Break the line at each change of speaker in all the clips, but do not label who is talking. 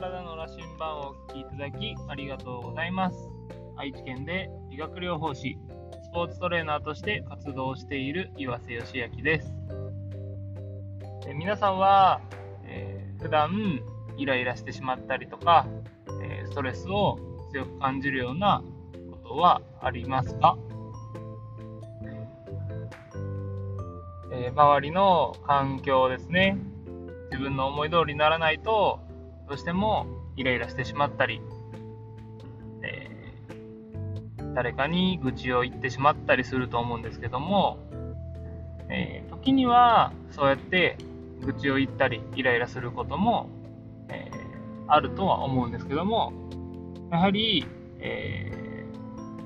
体の羅針盤をお聞きいただきありがとうございます。愛知県で理学療法士、スポーツトレーナーとして活動している岩瀬義明です。え皆さんは、えー、普段イライラしてしまったりとか、えストレスを強く感じるようなことはありますか？え周りの環境ですね。自分の思い通りにならないと、どうしてもイライラしてしまったり、えー、誰かに愚痴を言ってしまったりすると思うんですけども、えー、時にはそうやって愚痴を言ったりイライラすることも、えー、あるとは思うんですけどもやはり、え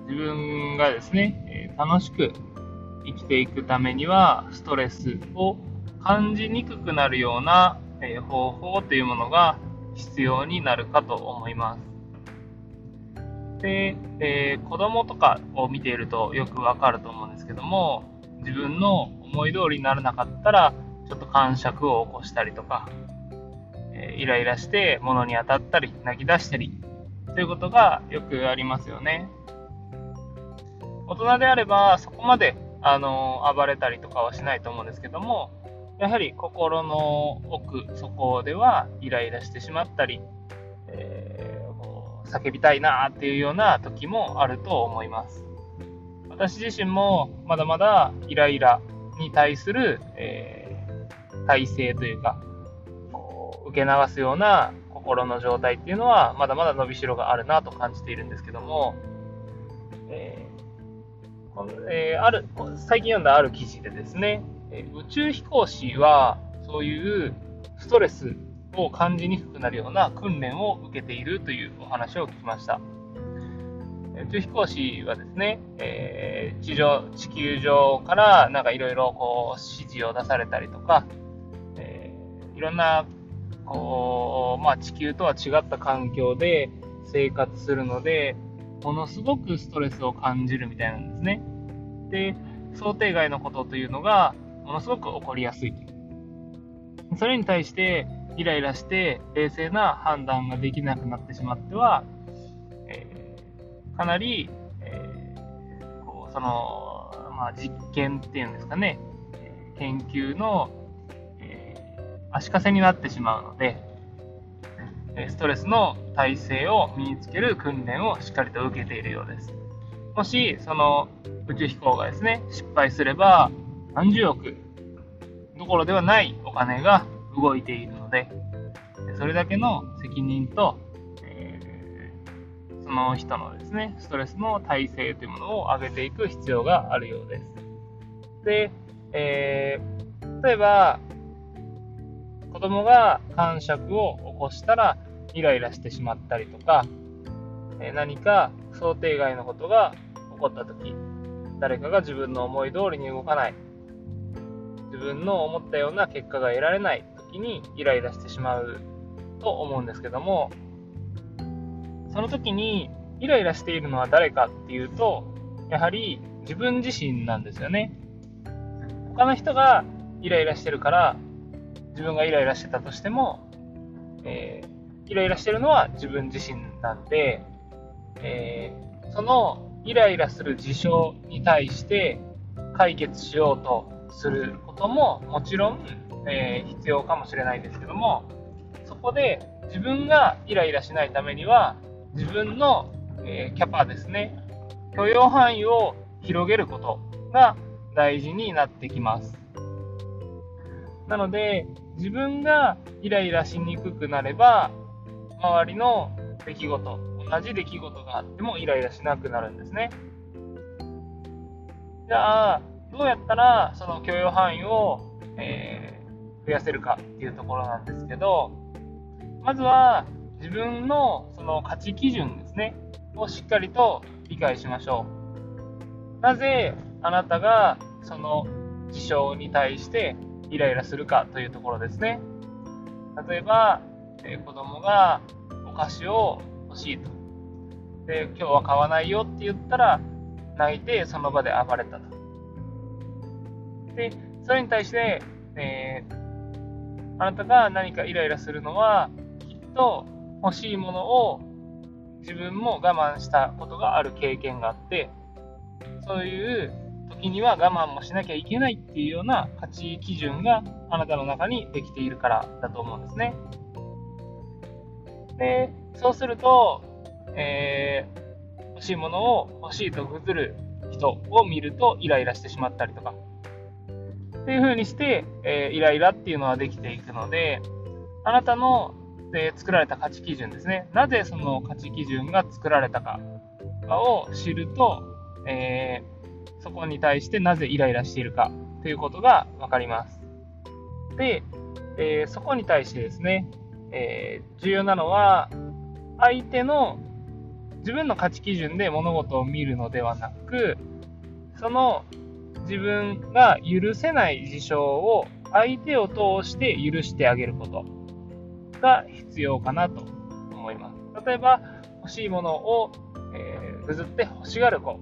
自分がですね楽しく生きていくためにはストレスを感じにくくなるような、方法というものが必要になるかと思います。で、えー、子供とかを見ているとよくわかると思うんですけども、自分の思い通りにならなかったら、ちょっと感触を起こしたりとか、えー、イライラして物に当たったり、泣き出したり、ということがよくありますよね。大人であれば、そこまで、あの暴れたりとかはしないと思うんですけども、やはり心の奥底ではイライラしてしまったり、えー、叫びたいなっていうような時もあると思います。私自身もまだまだイライラに対する、えー、体制というかこう受け流すような心の状態っていうのはまだまだ伸びしろがあるなと感じているんですけども、えーえー、ある最近読んだある記事でですねえ宇宙飛行士はそういうストレスを感じにくくなるような訓練を受けているというお話を聞きました。宇宙飛行士はですね、えー、地上、地球上からなんかいろいろこう指示を出されたりとか、えー、いろんなこう、まあ、地球とは違った環境で生活するので、ものすごくストレスを感じるみたいなんですね。で、想定外のことというのが、ものすごく起こりやすい。それに対してイライラして冷静な判断ができなくなってしまっては、えー、かなり、えー、こうその、まあ、実験っていうんですかね、研究の、えー、足かせになってしまうので、ストレスの耐性を身につける訓練をしっかりと受けているようです。もし、その宇宙飛行がですね、失敗すれば、何十億どころではないお金が動いているので、それだけの責任と、えー、その人のですね、ストレスの耐性というものを上げていく必要があるようです。で、えー、例えば、子供が感触を起こしたらイライラしてしまったりとか、え何か想定外のことが起こった時誰かが自分の思い通りに動かない自分の思ったような結果が得られない時にイライラしてしまうと思うんですけどもその時にイライラしているのは誰かっていうとやはり自分自身なんですよね。他の人がイライラしてるから自分がイライラしてたとしても、えー、イライラしてるのは自分自身なんで、えー、そのイライラする事象に対して解決しようとすることももちろん、えー、必要かもしれないですけどもそこで自分がイライラしないためには自分の、えー、キャパですね許容範囲を広げることが大事になってきます。なので自分がイライラしにくくなれば周りの出来事同じ出来事があってもイライラしなくなるんですね。じゃあどうやったらその許容範囲を、えー、増やせるかっていうところなんですけど、まずは自分のその価値基準ですね、をしっかりと理解しましょう。なぜあなたがその事象に対してイライラするかというところですね。例えば、えー、子供がお菓子を欲しいと。で、今日は買わないよって言ったら、泣いてその場で暴れたと。で、それに対して、えー、あなたが何かイライラするのは、きっと欲しいものを自分も我慢したことがある経験があって、そういう時には我慢もしなきゃいけないっていうような価値基準があなたの中にできているからだと思うんですね。で、そうすると、えー、欲しいものを欲しいとぐずる人を見るとイライラしてしまったりとか、っていう風にして、えー、イライラっていうのはできていくので、あなたので作られた価値基準ですね。なぜその価値基準が作られたかを知ると、えー、そこに対してなぜイライラしているかということが分かります。で、え、そこに対してですね、え、重要なのは、相手の自分の価値基準で物事を見るのではなく、その自分が許せない事象を相手を通して許してあげることが必要かなと思います。例えば、欲しいものを、えー、ぐずって欲しがる子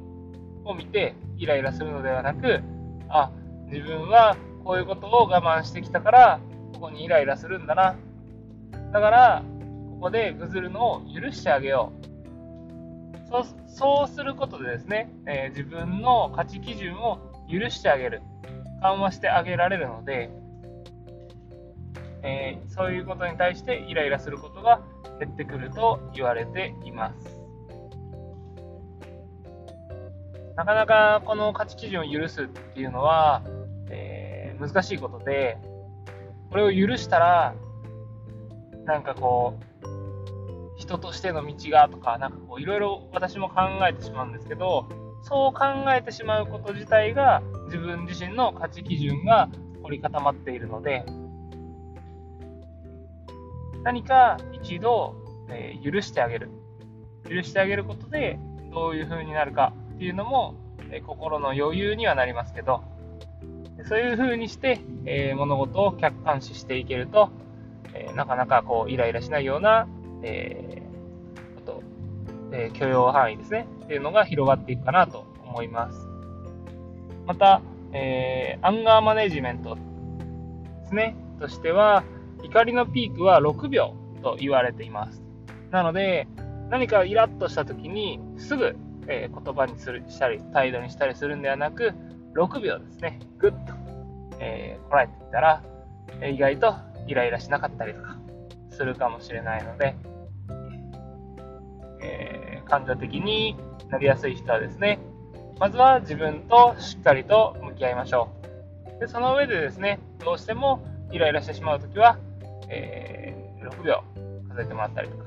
を見てイライラするのではなく、あ、自分はこういうことを我慢してきたから、ここにイライラするんだな。だから、ここでぐずるのを許してあげよう。そうそうすることでですね、えー、自分の価値基準を許してあげる、緩和してあげられるので、えー、そういうことに対してイライラすることが減ってくると言われています。なかなかこの価値基準を許すっていうのは、えー、難しいことで、これを許したら、なんかこう、人としての道がとか、なんかこう、いろいろ私も考えてしまうんですけど、そう考えてしまうこと自体が、自分自身の価値基準が凝り固まっているので、何か一度、えー、許してあげる。許してあげることで、どういう風になるかっていうのも、えー、心の余裕にはなりますけど、そういう風にして、えー、物事を客観視していけると、えなかなかこうイライラしないような、え、え許容範囲ですね、っていうのが広がっていくかなと思います。また、えーアンガーマネジメントですね、としては、怒りのピークは6秒と言われています。なので、何かイラッとした時にすぐ、えー、言葉にするしたり、態度にしたりするんではなく、6秒ですね、ぐっと、えー、こらえていたら、え、意外とイライラしなかったりとかするかもしれないので、感情的になりやすい人はですね、まずは自分としっかりと向き合いましょう。でその上でですね、どうしてもイライラしてしまうときは、えー、6秒数えてもらったりとか。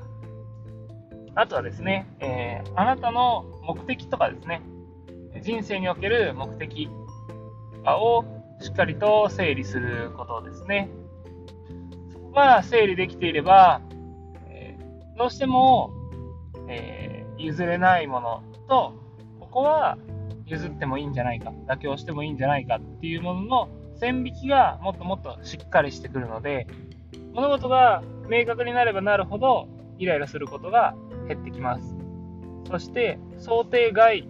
あとはですね、えー、あなたの目的とかですね、人生における目的をしっかりと整理することですね。そこが整理できていれば、え、どうしても、え、譲れないものと、ここは譲ってもいいんじゃないか、妥協してもいいんじゃないかっていうものの線引きがもっともっとしっかりしてくるので、物事が明確になればなるほどイライラすることが減ってきます。そして想定外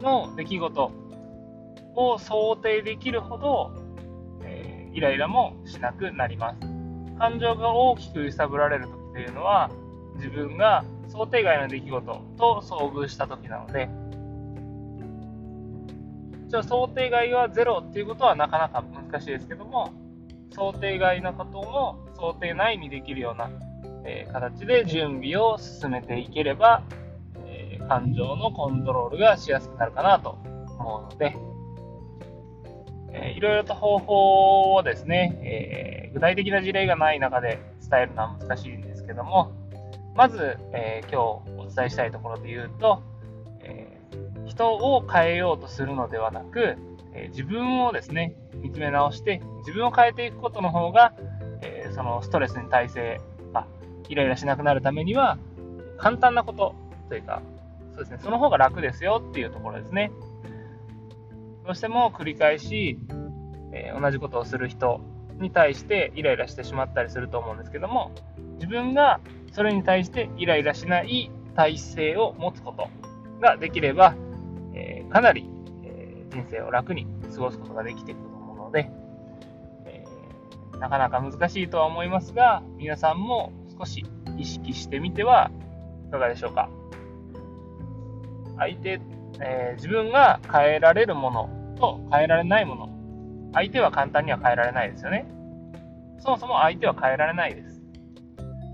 の出来事を想定できるほど、えー、イライラもしなくなります。感情が大きく揺さぶられる時というのは自分が想定外の出来事と遭遇した時なので、じゃ想定外はゼロっていうことはなかなか難しいですけども、想定外のことも想定内にできるような、えー、形で準備を進めていければ、えー、感情のコントロールがしやすくなるかなと思うので、えー、いろいろと方法をですね、えー、具体的な事例がない中で伝えるのは難しいんですけども、まず、えー、今日お伝えしたいところで言うと、え人を変えようとするのではなく、え自分をですね、見つめ直して、自分を変えていくことの方が、えそのストレスに耐性、あ、イライラしなくなるためには、簡単なことというか、そうですね、その方が楽ですよっていうところですね。どうしても繰り返し、え同じことをする人に対してイライラしてしまったりすると思うんですけども、自分がそれに対してイライラしない体制を持つことができれば、えかなりえ人生を楽に過ごすことができていくと思うので、えー、なかなか難しいとは思いますが、皆さんも少し意識してみてはいかがでしょうか？相手、え、自分が変えられるものと変えられないもの。相手は簡単には変えられないですよね。そもそも相手は変えられないです。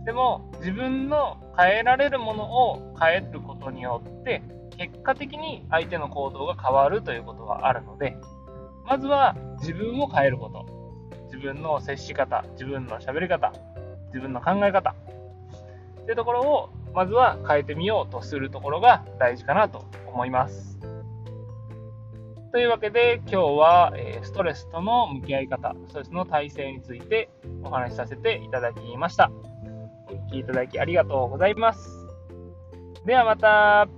でも、自分の変えられるものを変えることによって、結果的に相手の行動が変わるということがあるので、まずは自分を変えること。自分の接し方、自分の喋り方、自分の考え方。っていうところを、まずは変えてみようとするところが大事かなと思います。というわけで、今日は、ストレスとの向き合い方、ストレスの体制についてお話しさせていただきました。お聴きいただきありがとうございます。ではまた。